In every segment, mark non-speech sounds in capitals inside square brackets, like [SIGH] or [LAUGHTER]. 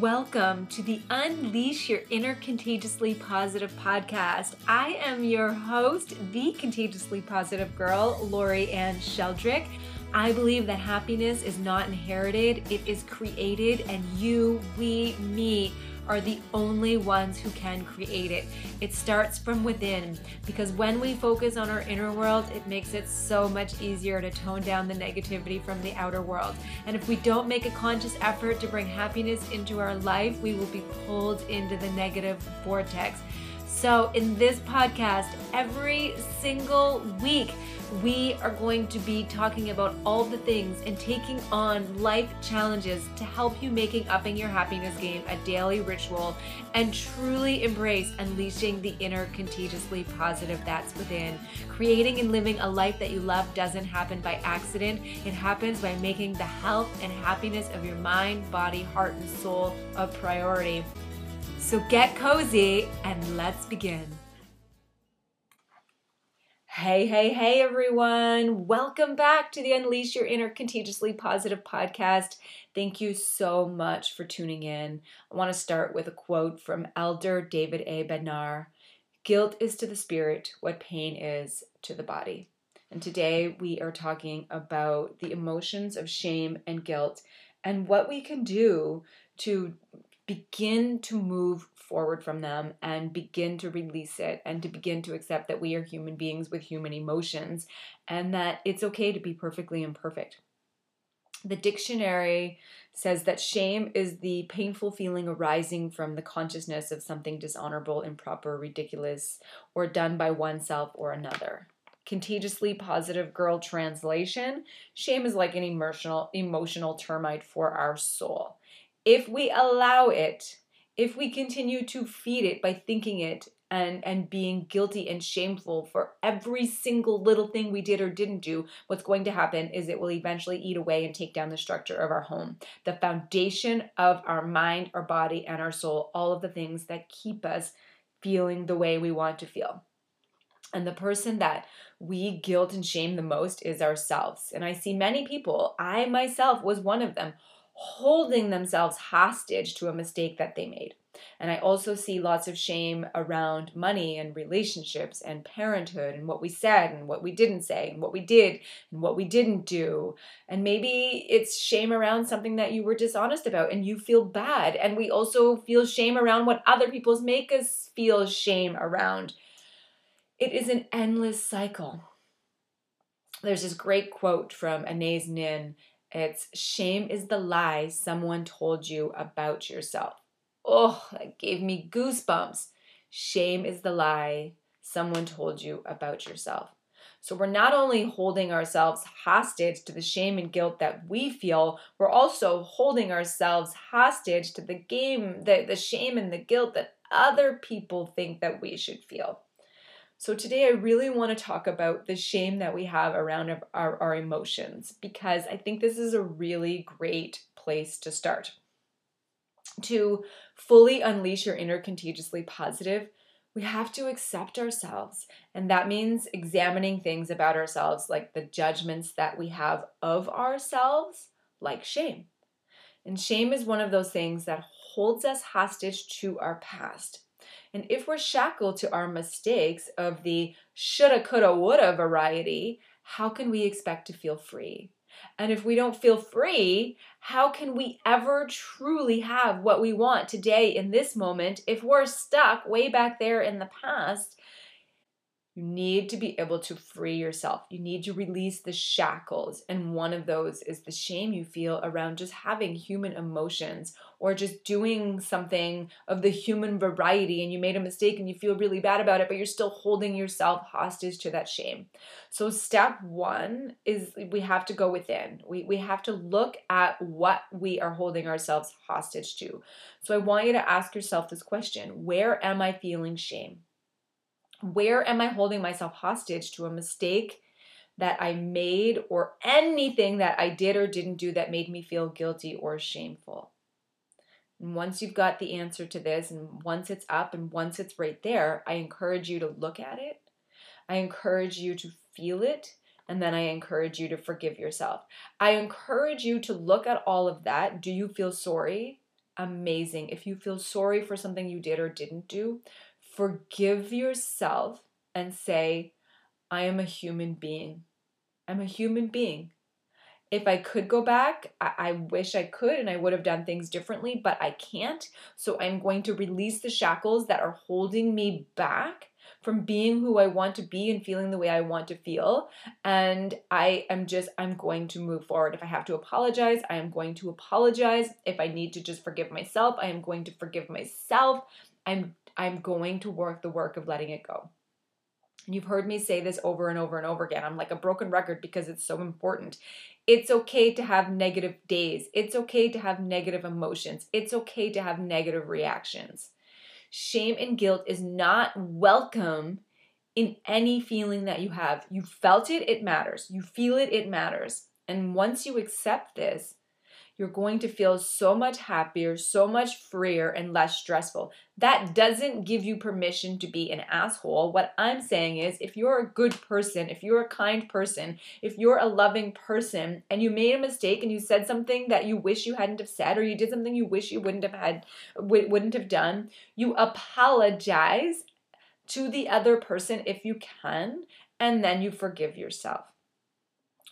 Welcome to the Unleash Your Inner Contagiously Positive podcast. I am your host, the Contagiously Positive Girl, Lori Ann Sheldrick. I believe that happiness is not inherited, it is created, and you, we, me, are the only ones who can create it. It starts from within because when we focus on our inner world, it makes it so much easier to tone down the negativity from the outer world. And if we don't make a conscious effort to bring happiness into our life, we will be pulled into the negative vortex. So, in this podcast, every single week, we are going to be talking about all the things and taking on life challenges to help you making upping your happiness game a daily ritual and truly embrace unleashing the inner contagiously positive that's within. Creating and living a life that you love doesn't happen by accident. It happens by making the health and happiness of your mind, body, heart, and soul a priority. So get cozy and let's begin. Hey, hey, hey, everyone. Welcome back to the Unleash Your Inner Contagiously Positive podcast. Thank you so much for tuning in. I want to start with a quote from Elder David A. Bednar Guilt is to the spirit what pain is to the body. And today we are talking about the emotions of shame and guilt and what we can do to begin to move forward from them and begin to release it and to begin to accept that we are human beings with human emotions and that it's okay to be perfectly imperfect. The dictionary says that shame is the painful feeling arising from the consciousness of something dishonorable, improper, ridiculous, or done by oneself or another. Contagiously positive girl translation shame is like an emotional, emotional termite for our soul. If we allow it, if we continue to feed it by thinking it and and being guilty and shameful for every single little thing we did or didn't do what's going to happen is it will eventually eat away and take down the structure of our home. The foundation of our mind our body and our soul all of the things that keep us feeling the way we want to feel. And the person that we guilt and shame the most is ourselves. And i see many people i myself was one of them holding themselves hostage to a mistake that they made. And I also see lots of shame around money and relationships and parenthood and what we said and what we didn't say and what we did and what we didn't do. And maybe it's shame around something that you were dishonest about and you feel bad. And we also feel shame around what other people's make us feel shame around. It is an endless cycle. There's this great quote from Anais Nin it's shame is the lie someone told you about yourself. Oh, that gave me goosebumps. Shame is the lie someone told you about yourself. So we're not only holding ourselves hostage to the shame and guilt that we feel, we're also holding ourselves hostage to the game, the, the shame and the guilt that other people think that we should feel. So, today I really want to talk about the shame that we have around our, our emotions because I think this is a really great place to start. To fully unleash your inner contagiously positive, we have to accept ourselves. And that means examining things about ourselves, like the judgments that we have of ourselves, like shame. And shame is one of those things that holds us hostage to our past. And if we're shackled to our mistakes of the shoulda, coulda, woulda variety, how can we expect to feel free? And if we don't feel free, how can we ever truly have what we want today in this moment if we're stuck way back there in the past you need to be able to free yourself. You need to release the shackles. And one of those is the shame you feel around just having human emotions or just doing something of the human variety and you made a mistake and you feel really bad about it, but you're still holding yourself hostage to that shame. So, step one is we have to go within. We, we have to look at what we are holding ourselves hostage to. So, I want you to ask yourself this question Where am I feeling shame? Where am I holding myself hostage to a mistake that I made or anything that I did or didn't do that made me feel guilty or shameful? And once you've got the answer to this, and once it's up and once it's right there, I encourage you to look at it. I encourage you to feel it. And then I encourage you to forgive yourself. I encourage you to look at all of that. Do you feel sorry? amazing. If you feel sorry for something you did or didn't do, forgive yourself and say, I am a human being. I'm a human being. If I could go back, I, I, wish I could and I would have done things differently, but I can't. So I'm going to release the shackles that are holding me back from being who I want to be and feeling the way I want to feel. And I am just, I'm going to move forward. If I have to apologize, I am going to apologize. If I need to just forgive myself, I am going to forgive myself. I'm I'm going to work the work of letting it go. And you've heard me say this over and over and over again. I'm like a broken record because it's so important. It's okay to have negative days. It's okay to have negative emotions. It's okay to have negative reactions. Shame and guilt is not welcome in any feeling that you have. You felt it, it matters. You feel it, it matters. And once you accept this, you're going to feel so much happier, so much freer, and less stressful. That doesn't give you permission to be an asshole. What I'm saying is, if you're a good person, if you're a kind person, if you're a loving person, and you made a mistake and you said something that you wish you hadn't have said, or you did something you wish you wouldn't have had, wouldn't have done, you apologize to the other person if you can, and then you forgive yourself.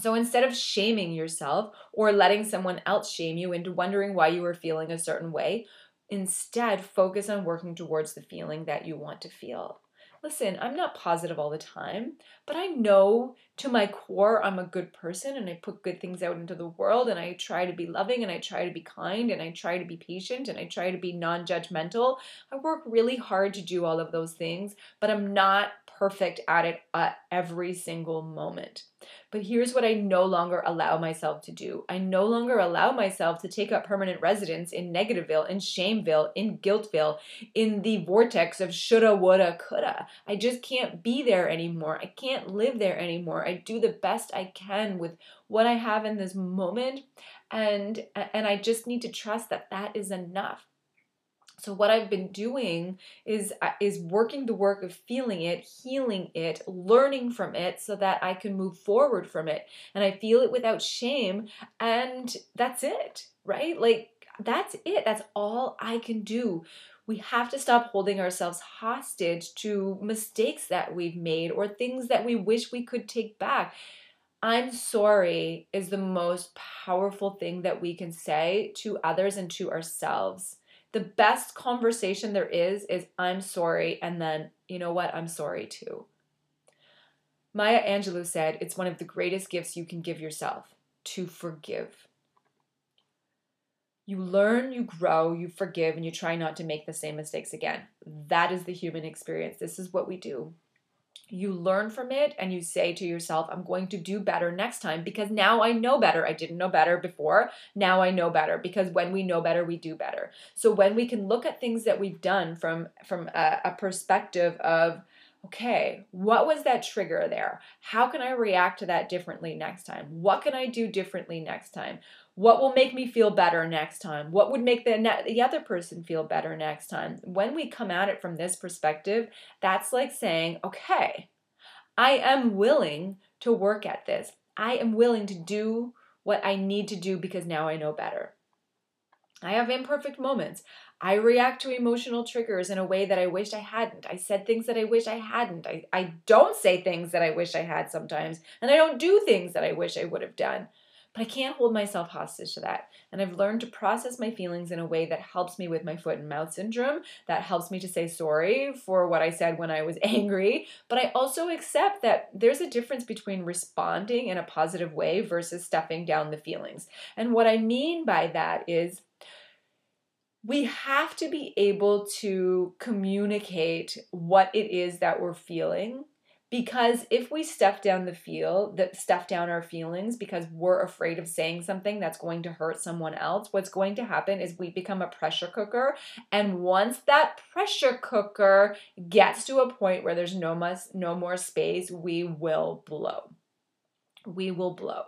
So instead of shaming yourself or letting someone else shame you into wondering why you were feeling a certain way, instead focus on working towards the feeling that you want to feel. Listen, I'm not positive all the time, but I know to my core I'm a good person and I put good things out into the world and I try to be loving and I try to be kind and I try to be patient and I try to be non judgmental. I work really hard to do all of those things, but I'm not perfect at it at every single moment. But here's what I no longer allow myself to do I no longer allow myself to take up permanent residence in Negativeville, in Shameville, in Guiltville, in the vortex of shoulda, woulda, coulda. I just can't be there anymore. I can't live there anymore. I do the best I can with what I have in this moment and and I just need to trust that that is enough. So what I've been doing is uh, is working the work of feeling it, healing it, learning from it so that I can move forward from it and I feel it without shame and that's it, right? Like that's it. That's all I can do. We have to stop holding ourselves hostage to mistakes that we've made or things that we wish we could take back. I'm sorry is the most powerful thing that we can say to others and to ourselves the best conversation there is is I'm sorry, and then, you know what, I'm sorry too. Maya Angelou said, It's one of the greatest gifts you can give yourself to forgive. You learn, you grow, you forgive, and you try not to make the same mistakes again. That is the human experience. This is what we do you learn from it and you say to yourself, I'm going to do better next time because now I know better. I didn't know better before. Now I know better because when we know better, we do better. So when we can look at things that we've done from from a, a perspective of okay, what was that trigger there? How can I react to that differently next time? What can I do differently next time? What will make me feel better next time? What would make the, ne- the other person feel better next time? When we come at it from this perspective, that's like saying, okay, I am willing to work at this. I am willing to do what I need to do because now I know better. I have imperfect moments. I react to emotional triggers in a way that I wish I hadn't. I said things that I wish I hadn't. I, I don't say things that I wish I had sometimes. And I don't do things that I wish I would have done. But I can't hold myself hostage to that. And I've learned to process my feelings in a way that helps me with my foot and mouth syndrome, that helps me to say sorry for what I said when I was [LAUGHS] angry. But I also accept that there's a difference between responding in a positive way versus stuffing down the feelings. And what I mean by that is, we have to be able to communicate what it is that we're feeling because if we stuff down the feel that stuff down our feelings because we're afraid of saying something that's going to hurt someone else what's going to happen is we become a pressure cooker. And once that pressure cooker gets to a point where there's no must no more space we will blow. We will blow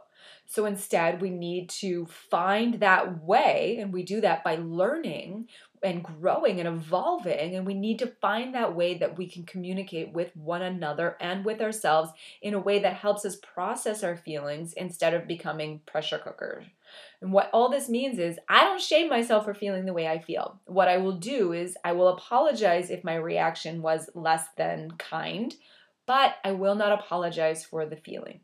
so instead, we need to find that way, and we do that by learning and growing and evolving. And we need to find that way that we can communicate with one another and with ourselves in a way that helps us process our feelings instead of becoming pressure cookers. And what all this means is I don't shame myself for feeling the way I feel. What I will do is I will apologize if my reaction was less than kind, but I will not apologize for the feeling.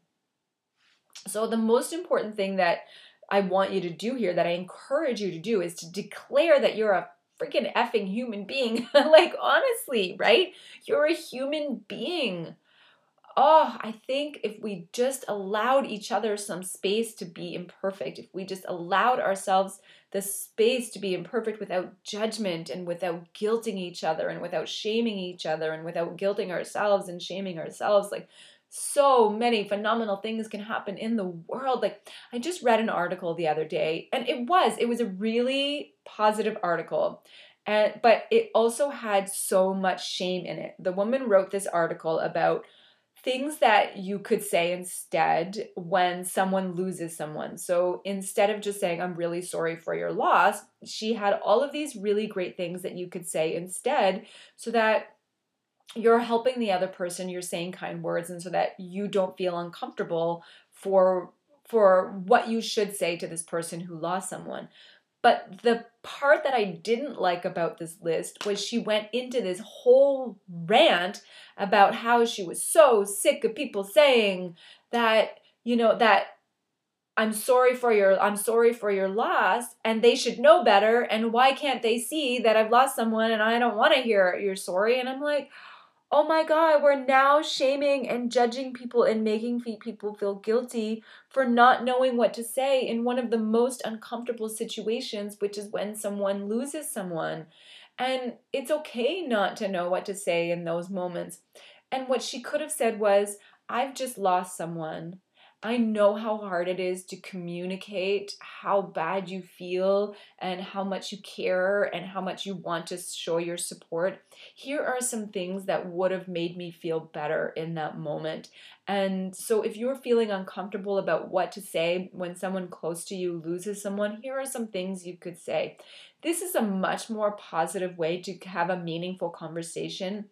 So, the most important thing that I want you to do here, that I encourage you to do, is to declare that you're a freaking effing human being. [LAUGHS] like, honestly, right? You're a human being. Oh, I think if we just allowed each other some space to be imperfect, if we just allowed ourselves the space to be imperfect without judgment and without guilting each other and without shaming each other and without guilting ourselves and shaming ourselves, like so many phenomenal things can happen in the world. Like, I just read an article the other day, and it was, it was a really positive article. And, but it also had so much shame in it. The woman wrote this article about things that you could say instead when someone loses someone. So instead of just saying, I'm really sorry for your loss, she had all of these really great things that you could say instead so that you're helping the other person you're saying kind words and so that you don't feel uncomfortable for for what you should say to this person who lost someone. But the part that I didn't like about this list was she went into this whole rant about how she was so sick of people saying that, you know, that I'm sorry for your I'm sorry for your loss and they should know better and why can't they see that I've lost someone and I don't want to hear you're sorry and I'm like oh my God, we're now shaming and judging people and making people feel guilty for not knowing what to say in one of the most uncomfortable situations, which is when someone loses someone. And it's okay not to know what to say in those moments. And what she could have said was, I've just lost someone. I know how hard it is to communicate how bad you feel and how much you care and how much you want to show your support. Here are some things that would have made me feel better in that moment. And so, if you're feeling uncomfortable about what to say when someone close to you loses someone, here are some things you could say. This is a much more positive way to have a meaningful conversation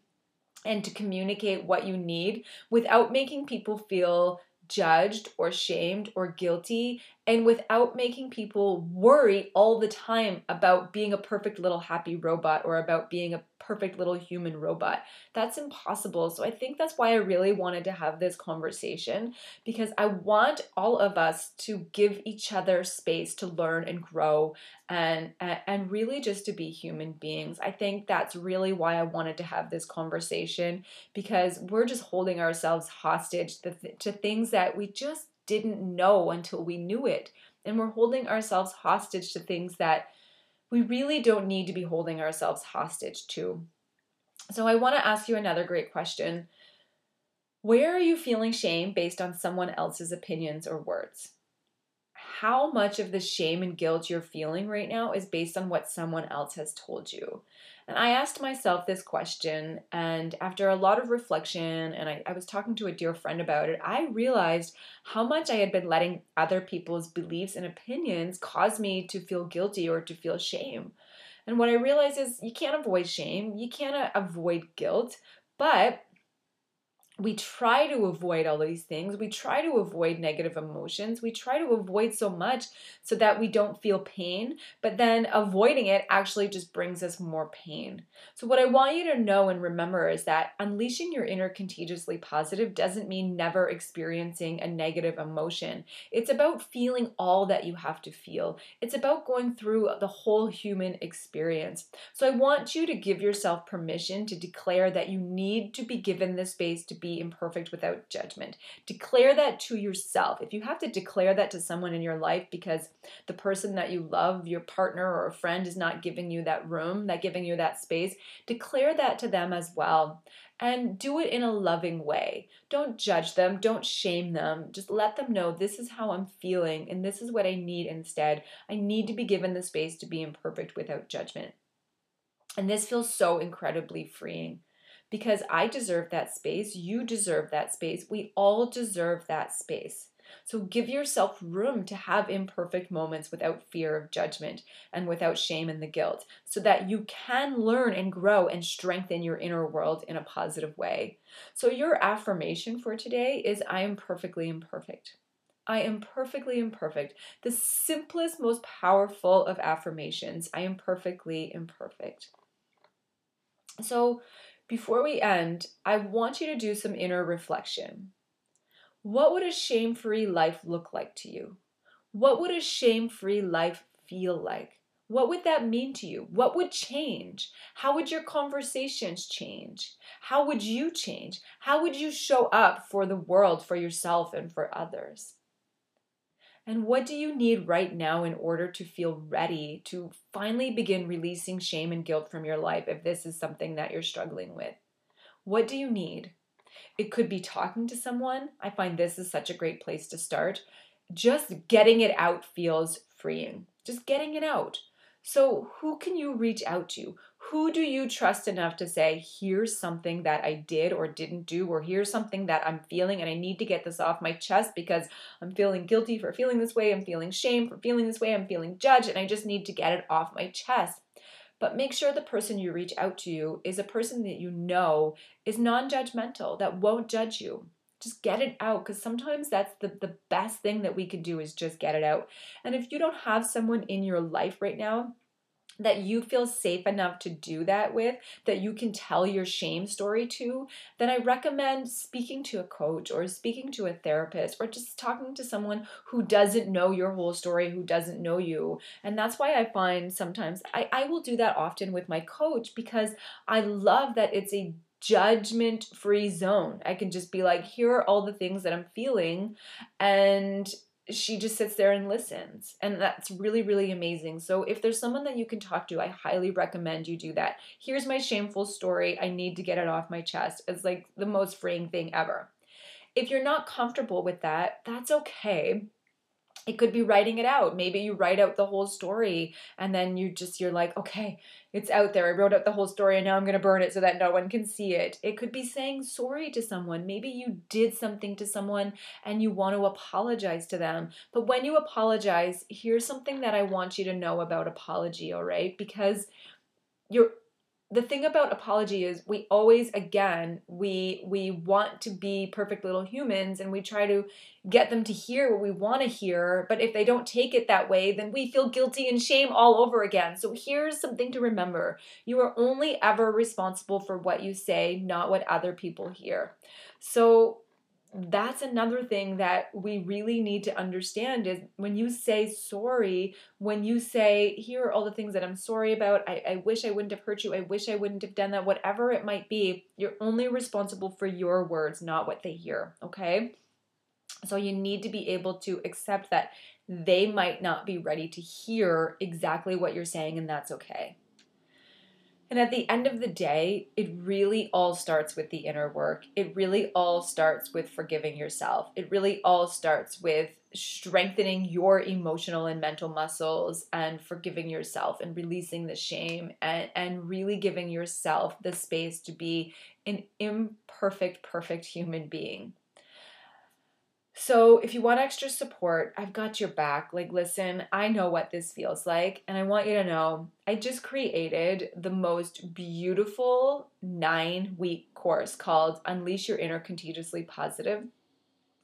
and to communicate what you need without making people feel judged or shamed or guilty and without making people worry all the time about being a perfect little happy robot or about being a perfect little human robot. That's impossible. So I think that's why I really wanted to have this conversation because I want all of us to give each other space to learn and grow and and really just to be human beings. I think that's really why I wanted to have this conversation because we're just holding ourselves hostage to, to things that we just didn't know until we knew it. And we're holding ourselves hostage to things that we really don't need to be holding ourselves hostage to. So, I want to ask you another great question. Where are you feeling shame based on someone else's opinions or words? How much of the shame and guilt you're feeling right now is based on what someone else has told you? And I asked myself this question, and after a lot of reflection, and I, I, was talking to a dear friend about it, I realized how much I had been letting other people's beliefs and opinions cause me to feel guilty or to feel shame. And what I realized is you can't avoid shame, you can't uh, avoid guilt, but we try to avoid all these things. We try to avoid negative emotions. We try to avoid so much so that we don't feel pain, but then avoiding it actually just brings us more pain. So, what I want you to know and remember is that unleashing your inner contagiously positive doesn't mean never experiencing a negative emotion. It's about feeling all that you have to feel, it's about going through the whole human experience. So, I want you to give yourself permission to declare that you need to be given the space to be be imperfect without judgment. Declare that to yourself. If you have to declare that to someone in your life because the person that you love, your partner or a friend, is not giving you that room, that giving you that space, declare that to them as well. And do it in a loving way. Don't judge them, don't shame them. Just let them know this is how I'm feeling and this is what I need instead. I need to be given the space to be imperfect without judgment. And this feels so incredibly freeing because I deserve that space. You deserve that space. We all deserve that space. So give yourself room to have imperfect moments without fear of judgment and without shame and the guilt so that you can learn and grow and strengthen your inner world in a positive way. So, your affirmation for today is I am perfectly imperfect. I am perfectly imperfect. The simplest, most powerful of affirmations I am perfectly imperfect. So, before we end, I want you to do some inner reflection. What would a shame free life look like to you? What would a shame free life feel like? What would that mean to you? What would change? How would your conversations change? How would you change? How would you show up for the world, for yourself, and for others? And what do you need right now in order to feel ready to finally begin releasing shame and guilt from your life if this is something that you're struggling with? What do you need? It could be talking to someone. I find this is such a great place to start. Just getting it out feels freeing. Just getting it out. So, who can you reach out to? Who do you trust enough to say, here's something that I did or didn't do, or here's something that I'm feeling and I need to get this off my chest because I'm feeling guilty for feeling this way, I'm feeling shame for feeling this way, I'm feeling judged, and I just need to get it off my chest. But make sure the person you reach out to is a person that you know is non judgmental, that won't judge you just get it out because sometimes that's the, the best thing that we can do is just get it out and if you don't have someone in your life right now that you feel safe enough to do that with, that you can tell your shame story to, then I recommend speaking to a coach or speaking to a therapist or just talking to someone who doesn't know your whole story, who doesn't know you. And that's why I find sometimes I, I will do that often with my coach because I love that it's a judgment free zone. I can just be like, here are all the things that I'm feeling. And she just sits there and listens. And that's really, really amazing. So, if there's someone that you can talk to, I highly recommend you do that. Here's my shameful story. I need to get it off my chest. It's like the most freeing thing ever. If you're not comfortable with that, that's okay it could be writing it out. Maybe you write out the whole story and then you just you're like okay it's out there. I wrote out the whole story and now i'm going to burn it so that no one can see it. It could be saying sorry to someone. Maybe you did something to someone and you want to apologize to them. But when you apologize here's something that i want you to know about apology all right because you're the thing about apology is we always again we we want to be perfect little humans and we try to get them to hear what we want to hear but if they don't take it that way then we feel guilty and shame all over again. So here's something to remember. You are only ever responsible for what you say not what other people hear. So that's another thing that we really need to understand is when you say sorry, when you say, here are all the things that I'm sorry about, I, I wish I wouldn't have hurt you, I wish I wouldn't have done that, whatever it might be, you're only responsible for your words, not what they hear, okay? So you need to be able to accept that they might not be ready to hear exactly what you're saying, and that's okay. And at the end of the day, it really all starts with the inner work. It really all starts with forgiving yourself. It really all starts with strengthening your emotional and mental muscles and forgiving yourself and releasing the shame and, and really giving yourself the space to be an imperfect, perfect human being. So, if you want extra support, I've got your back. Like, listen, I know what this feels like, and I want you to know I just created the most beautiful nine week course called Unleash Your Inner Contagiously Positive.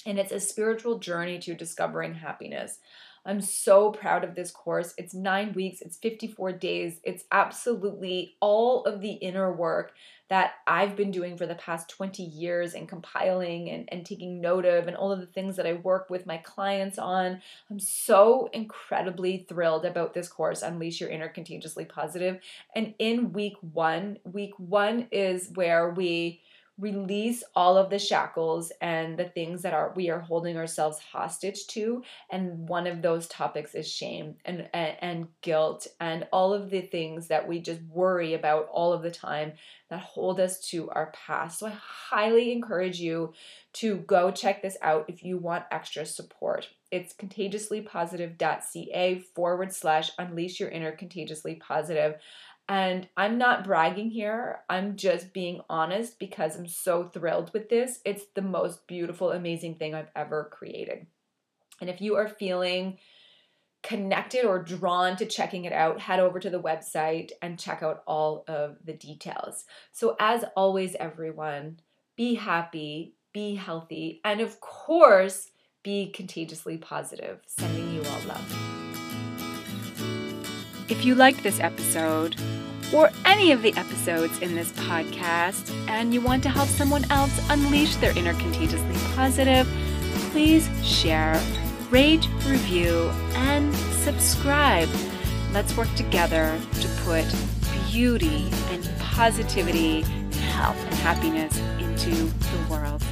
And it's a spiritual journey to discovering happiness. I'm so proud of this course. It's nine weeks, it's 54 days. It's absolutely all of the inner work that I've been doing for the past 20 years and compiling and, and taking note of, and all of the things that I work with my clients on. I'm so incredibly thrilled about this course, Unleash Your Inner Contagiously Positive. And in week one, week one is where we release all of the shackles and the things that are we are holding ourselves hostage to. And one of those topics is shame and, and and, guilt and all of the things that we just worry about all of the time that hold us to our past. So i highly encourage you to go check this out if you want extra support. It's contagiouslypositive.ca forward slash unleash your inner contagiously positive and I'm not bragging here. I'm just being honest because I'm so thrilled with this. It's the most beautiful, amazing thing I've ever created. And if you are feeling connected or drawn to checking it out, head over to the website and check out all of the details. So, as always, everyone, be happy, be healthy, and of course, be contagiously positive. Sending you all love. If you liked this episode, or any of the episodes in this podcast, and you want to help someone else unleash their inner contagiously positive, please share, rate, review, and subscribe. Let's work together to put beauty and positivity, health and happiness into the world.